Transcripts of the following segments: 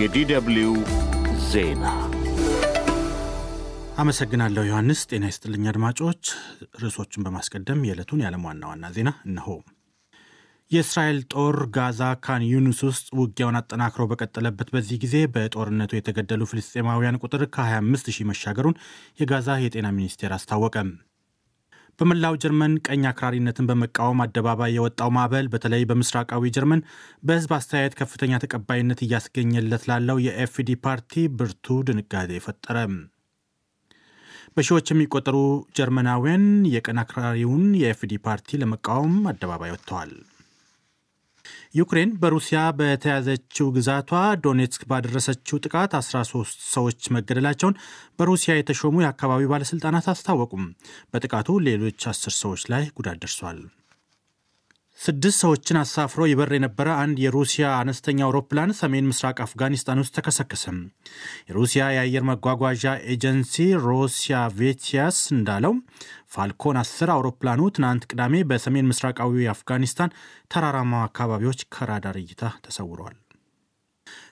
የዲደብልዩ ዜና አመሰግናለሁ ዮሐንስ። ጤና ይስጥልኝ አድማጮች። ርዕሶቹን በማስቀደም የዕለቱን የዓለም ዋና ዋና ዜና እነሆ። የእስራኤል ጦር ጋዛ ካን ዩኒስ ውስጥ ውጊያውን አጠናክሮ በቀጠለበት በዚህ ጊዜ በጦርነቱ የተገደሉ ፍልስጤማውያን ቁጥር ከ25 ሺህ መሻገሩን የጋዛ የጤና ሚኒስቴር አስታወቀ። በመላው ጀርመን ቀኝ አክራሪነትን በመቃወም አደባባይ የወጣው ማዕበል በተለይ በምስራቃዊ ጀርመን በሕዝብ አስተያየት ከፍተኛ ተቀባይነት እያስገኘለት ላለው የኤፍዲ ፓርቲ ብርቱ ድንጋጤ ፈጠረ። በሺዎች የሚቆጠሩ ጀርመናውያን የቀኝ አክራሪውን የኤፍዲ ፓርቲ ለመቃወም አደባባይ ወጥተዋል። ዩክሬን በሩሲያ በተያዘችው ግዛቷ ዶኔትስክ ባደረሰችው ጥቃት 13 ሰዎች መገደላቸውን በሩሲያ የተሾሙ የአካባቢው ባለሥልጣናት አስታወቁም። በጥቃቱ ሌሎች አስር ሰዎች ላይ ጉዳት ደርሷል። ስድስት ሰዎችን አሳፍሮ ይበር የነበረ አንድ የሩሲያ አነስተኛ አውሮፕላን ሰሜን ምስራቅ አፍጋኒስታን ውስጥ ተከሰከሰም። የሩሲያ የአየር መጓጓዣ ኤጀንሲ ሮሲያ ቬቲያስ እንዳለው ፋልኮን 10 አውሮፕላኑ ትናንት ቅዳሜ በሰሜን ምስራቃዊ አፍጋኒስታን ተራራማ አካባቢዎች ከራዳር እይታ ተሰውረዋል።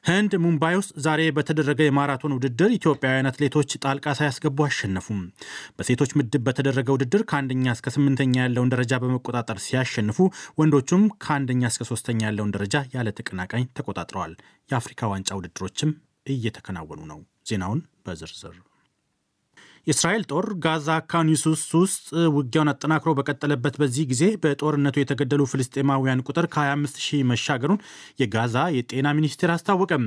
ህንድ ሙምባይ ውስጥ ዛሬ በተደረገ የማራቶን ውድድር ኢትዮጵያውያን አትሌቶች ጣልቃ ሳያስገቡ አሸነፉም። በሴቶች ምድብ በተደረገ ውድድር ከአንደኛ እስከ ስምንተኛ ያለውን ደረጃ በመቆጣጠር ሲያሸንፉ፣ ወንዶቹም ከአንደኛ እስከ ሶስተኛ ያለውን ደረጃ ያለ ተቀናቃኝ ተቆጣጥረዋል። የአፍሪካ ዋንጫ ውድድሮችም እየተከናወኑ ነው። ዜናውን በዝርዝር የእስራኤል ጦር ጋዛ ዩኒስ ውስጥ ውጊያውን አጠናክሮ በቀጠለበት በዚህ ጊዜ በጦርነቱ የተገደሉ ፍልስጤማውያን ቁጥር ከ25 ሺህ መሻገሩን የጋዛ የጤና ሚኒስቴር አስታወቀም።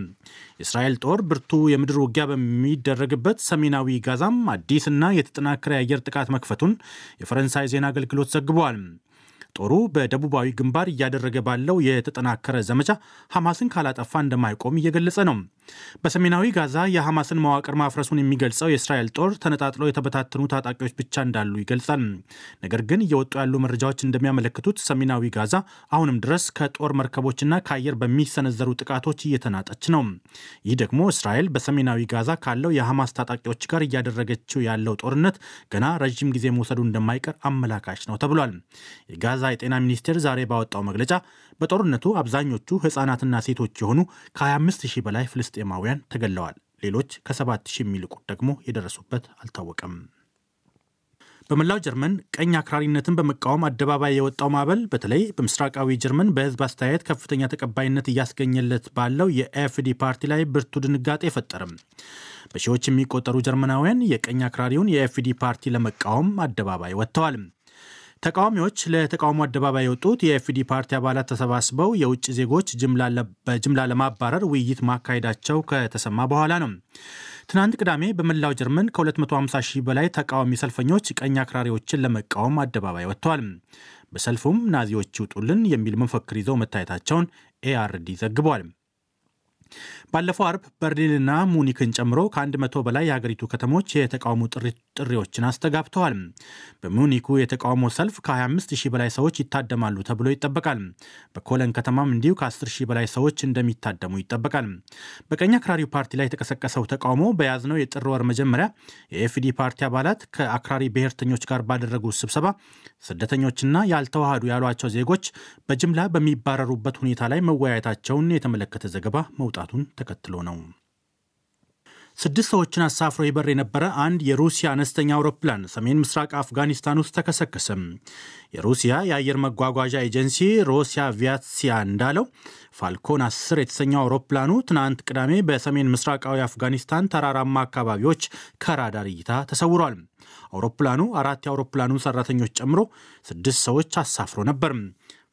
የእስራኤል ጦር ብርቱ የምድር ውጊያ በሚደረግበት ሰሜናዊ ጋዛም አዲስና የተጠናከረ የአየር ጥቃት መክፈቱን የፈረንሳይ ዜና አገልግሎት ዘግቧል። ጦሩ በደቡባዊ ግንባር እያደረገ ባለው የተጠናከረ ዘመቻ ሐማስን ካላጠፋ እንደማይቆም እየገለጸ ነው። በሰሜናዊ ጋዛ የሐማስን መዋቅር ማፍረሱን የሚገልጸው የእስራኤል ጦር ተነጣጥለው የተበታተኑ ታጣቂዎች ብቻ እንዳሉ ይገልጻል። ነገር ግን እየወጡ ያሉ መረጃዎች እንደሚያመለክቱት ሰሜናዊ ጋዛ አሁንም ድረስ ከጦር መርከቦችና ከአየር በሚሰነዘሩ ጥቃቶች እየተናጠች ነው። ይህ ደግሞ እስራኤል በሰሜናዊ ጋዛ ካለው የሐማስ ታጣቂዎች ጋር እያደረገችው ያለው ጦርነት ገና ረዥም ጊዜ መውሰዱ እንደማይቀር አመላካች ነው ተብሏል። የጋዛ የጤና ሚኒስቴር ዛሬ ባወጣው መግለጫ በጦርነቱ አብዛኞቹ ሕፃናትና ሴቶች የሆኑ ከ25 ሺህ በላይ ፍልስጤማውያን ተገለዋል። ሌሎች ከ7 ሺህ የሚልቁት ደግሞ የደረሱበት አልታወቀም። በመላው ጀርመን ቀኝ አክራሪነትን በመቃወም አደባባይ የወጣው ማዕበል በተለይ በምስራቃዊ ጀርመን በሕዝብ አስተያየት ከፍተኛ ተቀባይነት እያስገኘለት ባለው የኤፍዲ ፓርቲ ላይ ብርቱ ድንጋጤ ፈጠረም። በሺዎች የሚቆጠሩ ጀርመናውያን የቀኝ አክራሪውን የኤፍዲ ፓርቲ ለመቃወም አደባባይ ወጥተዋል። ተቃዋሚዎች ለተቃውሞ አደባባይ የወጡት የኤፍዲ ፓርቲ አባላት ተሰባስበው የውጭ ዜጎች በጅምላ ለማባረር ውይይት ማካሄዳቸው ከተሰማ በኋላ ነው። ትናንት ቅዳሜ በመላው ጀርመን ከ250 ሺህ በላይ ተቃዋሚ ሰልፈኞች ቀኝ አክራሪዎችን ለመቃወም አደባባይ ወጥተዋል። በሰልፉም ናዚዎች ይውጡልን የሚል መፈክር ይዘው መታየታቸውን ኤአርዲ ዘግቧል። ባለፈው አርብ በርሊንና ሙኒክን ጨምሮ ከአንድ መቶ በላይ የሀገሪቱ ከተሞች የተቃውሞ ጥሪዎችን አስተጋብተዋል። በሙኒኩ የተቃውሞ ሰልፍ ከ25 ሺህ በላይ ሰዎች ይታደማሉ ተብሎ ይጠበቃል። በኮለን ከተማም እንዲሁ ከ10 ሺህ በላይ ሰዎች እንደሚታደሙ ይጠበቃል። በቀኝ አክራሪው ፓርቲ ላይ የተቀሰቀሰው ተቃውሞ በያዝነው የጥር ወር መጀመሪያ የኤኤፍዲ ፓርቲ አባላት ከአክራሪ ብሔርተኞች ጋር ባደረጉት ስብሰባ ስደተኞችና ያልተዋሃዱ ያሏቸው ዜጎች በጅምላ በሚባረሩበት ሁኔታ ላይ መወያየታቸውን የተመለከተ ዘገባ መውጣቱን ተከትሎ ነው። ስድስት ሰዎችን አሳፍሮ ይበር የነበረ አንድ የሩሲያ አነስተኛ አውሮፕላን ሰሜን ምስራቅ አፍጋኒስታን ውስጥ ተከሰከሰ። የሩሲያ የአየር መጓጓዣ ኤጀንሲ ሮሲያ ቪያትሲያ እንዳለው ፋልኮን 10 የተሰኘው አውሮፕላኑ ትናንት ቅዳሜ በሰሜን ምስራቃዊ አፍጋኒስታን ተራራማ አካባቢዎች ከራዳር እይታ ተሰውሯል። አውሮፕላኑ አራት የአውሮፕላኑ ሰራተኞች ጨምሮ ስድስት ሰዎች አሳፍሮ ነበር።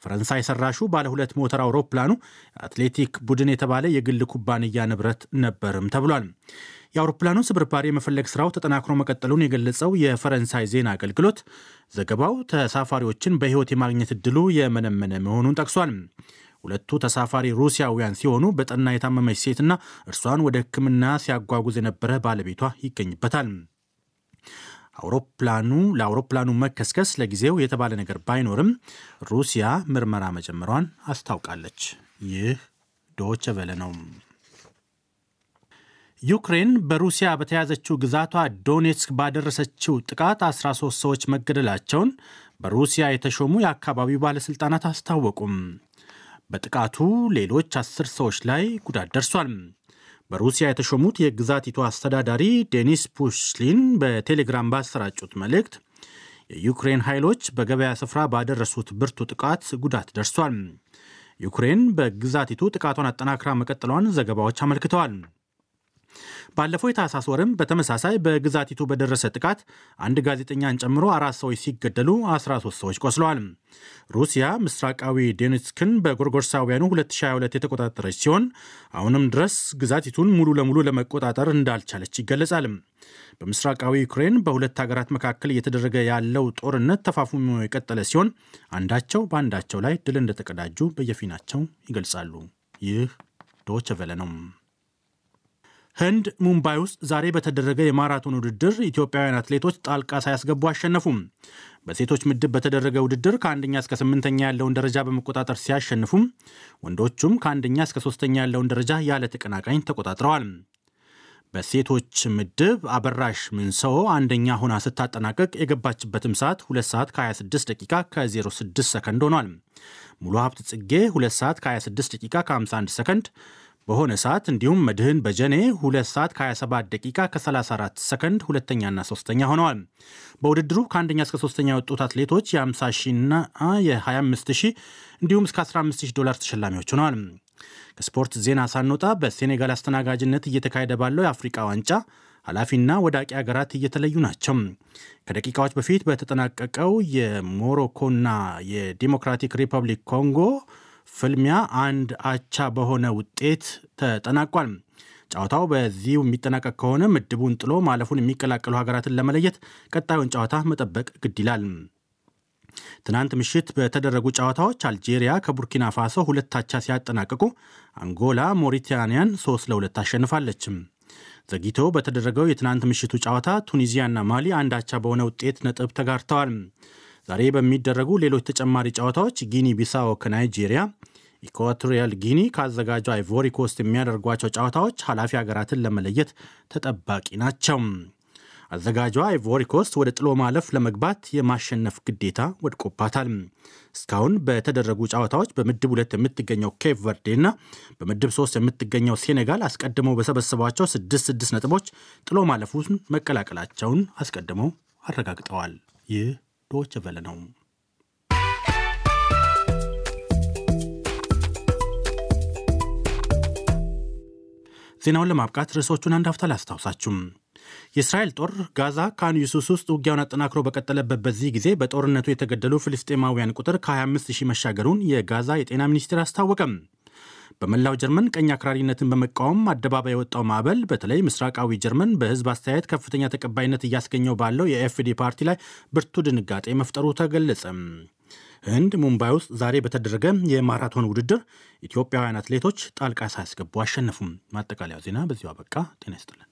ፈረንሳይ ሰራሹ ባለ ሁለት ሞተር አውሮፕላኑ አትሌቲክ ቡድን የተባለ የግል ኩባንያ ንብረት ነበርም ተብሏል። የአውሮፕላኑ ስብርባሪ የመፈለግ ስራው ተጠናክሮ መቀጠሉን የገለጸው የፈረንሳይ ዜና አገልግሎት ዘገባው ተሳፋሪዎችን በሕይወት የማግኘት እድሉ የመነመነ መሆኑን ጠቅሷል። ሁለቱ ተሳፋሪ ሩሲያውያን ሲሆኑ በጠና የታመመች ሴትና እርሷን ወደ ሕክምና ሲያጓጉዝ የነበረ ባለቤቷ ይገኝበታል። አውሮፕላኑ ለአውሮፕላኑ መከስከስ ለጊዜው የተባለ ነገር ባይኖርም ሩሲያ ምርመራ መጀመሯን አስታውቃለች። ይህ ዶች ቨለ ነው። ዩክሬን በሩሲያ በተያዘችው ግዛቷ ዶኔትስክ ባደረሰችው ጥቃት 13 ሰዎች መገደላቸውን በሩሲያ የተሾሙ የአካባቢው ባለሥልጣናት አስታወቁም። በጥቃቱ ሌሎች አስር ሰዎች ላይ ጉዳት ደርሷል። በሩሲያ የተሾሙት የግዛቲቱ አስተዳዳሪ ዴኒስ ፑሽሊን በቴሌግራም ባሰራጩት መልእክት የዩክሬን ኃይሎች በገበያ ስፍራ ባደረሱት ብርቱ ጥቃት ጉዳት ደርሷል። ዩክሬን በግዛቲቱ ጥቃቷን አጠናክራ መቀጠሏን ዘገባዎች አመልክተዋል። ባለፈው የታህሳስ ወርም በተመሳሳይ በግዛቲቱ በደረሰ ጥቃት አንድ ጋዜጠኛን ጨምሮ አራት ሰዎች ሲገደሉ 13 ሰዎች ቆስለዋል። ሩሲያ ምስራቃዊ ዶኔትስክን በጎርጎርሳውያኑ 2022 የተቆጣጠረች ሲሆን አሁንም ድረስ ግዛቲቱን ሙሉ ለሙሉ ለመቆጣጠር እንዳልቻለች ይገለጻል። በምስራቃዊ ዩክሬን በሁለት ሀገራት መካከል እየተደረገ ያለው ጦርነት ተፋፉሞ የቀጠለ ሲሆን አንዳቸው በአንዳቸው ላይ ድል እንደተቀዳጁ በየፊናቸው ይገልጻሉ። ይህ ዶይቼ ቬለ ነው። ህንድ ሙምባይ ውስጥ ዛሬ በተደረገ የማራቶን ውድድር ኢትዮጵያውያን አትሌቶች ጣልቃ ሳያስገቡ አሸነፉም። በሴቶች ምድብ በተደረገ ውድድር ከአንደኛ እስከ ስምንተኛ ያለውን ደረጃ በመቆጣጠር ሲያሸንፉም፣ ወንዶቹም ከአንደኛ እስከ ሶስተኛ ያለውን ደረጃ ያለ ተቀናቃኝ ተቆጣጥረዋል። በሴቶች ምድብ አበራሽ ምንሰዎ አንደኛ ሆና ስታጠናቀቅ የገባችበትም ሰዓት 2 ሰዓት ከ26 ደቂቃ ከ06 ሰከንድ ሆኗል። ሙሉ ሀብት ጽጌ 2 ሰዓት ከ26 ደቂቃ ከ51 ሰከንድ በሆነ ሰዓት እንዲሁም መድህን በጀኔ 2 ሰዓት ከ27 ደቂቃ ከ34 ሰከንድ ሁለተኛና ሶስተኛ ሆነዋል። በውድድሩ ከአንደኛ እስከ ሶስተኛ የወጡት አትሌቶች የ50 ሺና የ25 ሺህ እንዲሁም እስከ 15 ሺህ ዶላር ተሸላሚዎች ሆነዋል። ከስፖርት ዜና ሳንወጣ በሴኔጋል አስተናጋጅነት እየተካሄደ ባለው የአፍሪቃ ዋንጫ ኃላፊና ወዳቂ ሀገራት እየተለዩ ናቸው። ከደቂቃዎች በፊት በተጠናቀቀው የሞሮኮና የዲሞክራቲክ ሪፐብሊክ ኮንጎ ፍልሚያ አንድ አቻ በሆነ ውጤት ተጠናቋል። ጨዋታው በዚሁ የሚጠናቀቅ ከሆነ ምድቡን ጥሎ ማለፉን የሚቀላቀሉ ሀገራትን ለመለየት ቀጣዩን ጨዋታ መጠበቅ ግድ ይላል። ትናንት ምሽት በተደረጉ ጨዋታዎች አልጄሪያ ከቡርኪና ፋሶ ሁለት አቻ ሲያጠናቅቁ አንጎላ ሞሪታንያን ሶስት ለሁለት አሸንፋለች። ዘግይቶ በተደረገው የትናንት ምሽቱ ጨዋታ ቱኒዚያና ማሊ አንድ አቻ በሆነ ውጤት ነጥብ ተጋርተዋል። ዛሬ በሚደረጉ ሌሎች ተጨማሪ ጨዋታዎች ጊኒ ቢሳኦ ከናይጄሪያ፣ ኢኳቶሪያል ጊኒ ከአዘጋጇ አይቮሪ ኮስት የሚያደርጓቸው ጨዋታዎች ኃላፊ ሀገራትን ለመለየት ተጠባቂ ናቸው። አዘጋጇ አይቮሪ ወደ ጥሎ ማለፍ ለመግባት የማሸነፍ ግዴታ ወድቆባታል። እስካሁን በተደረጉ ጨዋታዎች በምድብ ሁለት የምትገኘው ኬፕ ቨርዴና በምድብ ሶስት የምትገኘው ሴኔጋል አስቀድመው በሰበሰቧቸው ስድስት ስድስት ነጥቦች ጥሎ ማለፉን መቀላቀላቸውን አስቀድመው አረጋግጠዋል። ይህ ዶይቼ ቬለ ነው። ዜናውን ለማብቃት ርዕሶቹን አንድ አፍታ ላስታውሳችሁ። የእስራኤል ጦር ጋዛ ካን ዩኒስ ውስጥ ውጊያውን አጠናክሮ በቀጠለበት በዚህ ጊዜ በጦርነቱ የተገደሉ ፍልስጤማውያን ቁጥር ከ25 ሺህ መሻገሩን የጋዛ የጤና ሚኒስቴር አስታወቀ። በመላው ጀርመን ቀኝ አክራሪነትን በመቃወም አደባባይ የወጣው ማዕበል በተለይ ምስራቃዊ ጀርመን በሕዝብ አስተያየት ከፍተኛ ተቀባይነት እያስገኘው ባለው የኤኤፍዲ ፓርቲ ላይ ብርቱ ድንጋጤ መፍጠሩ ተገለጸ። ህንድ ሙምባይ ውስጥ ዛሬ በተደረገ የማራቶን ውድድር ኢትዮጵያውያን አትሌቶች ጣልቃ ሳያስገቡ አሸነፉም። ማጠቃለያው ዜና በዚሁ አበቃ። ጤና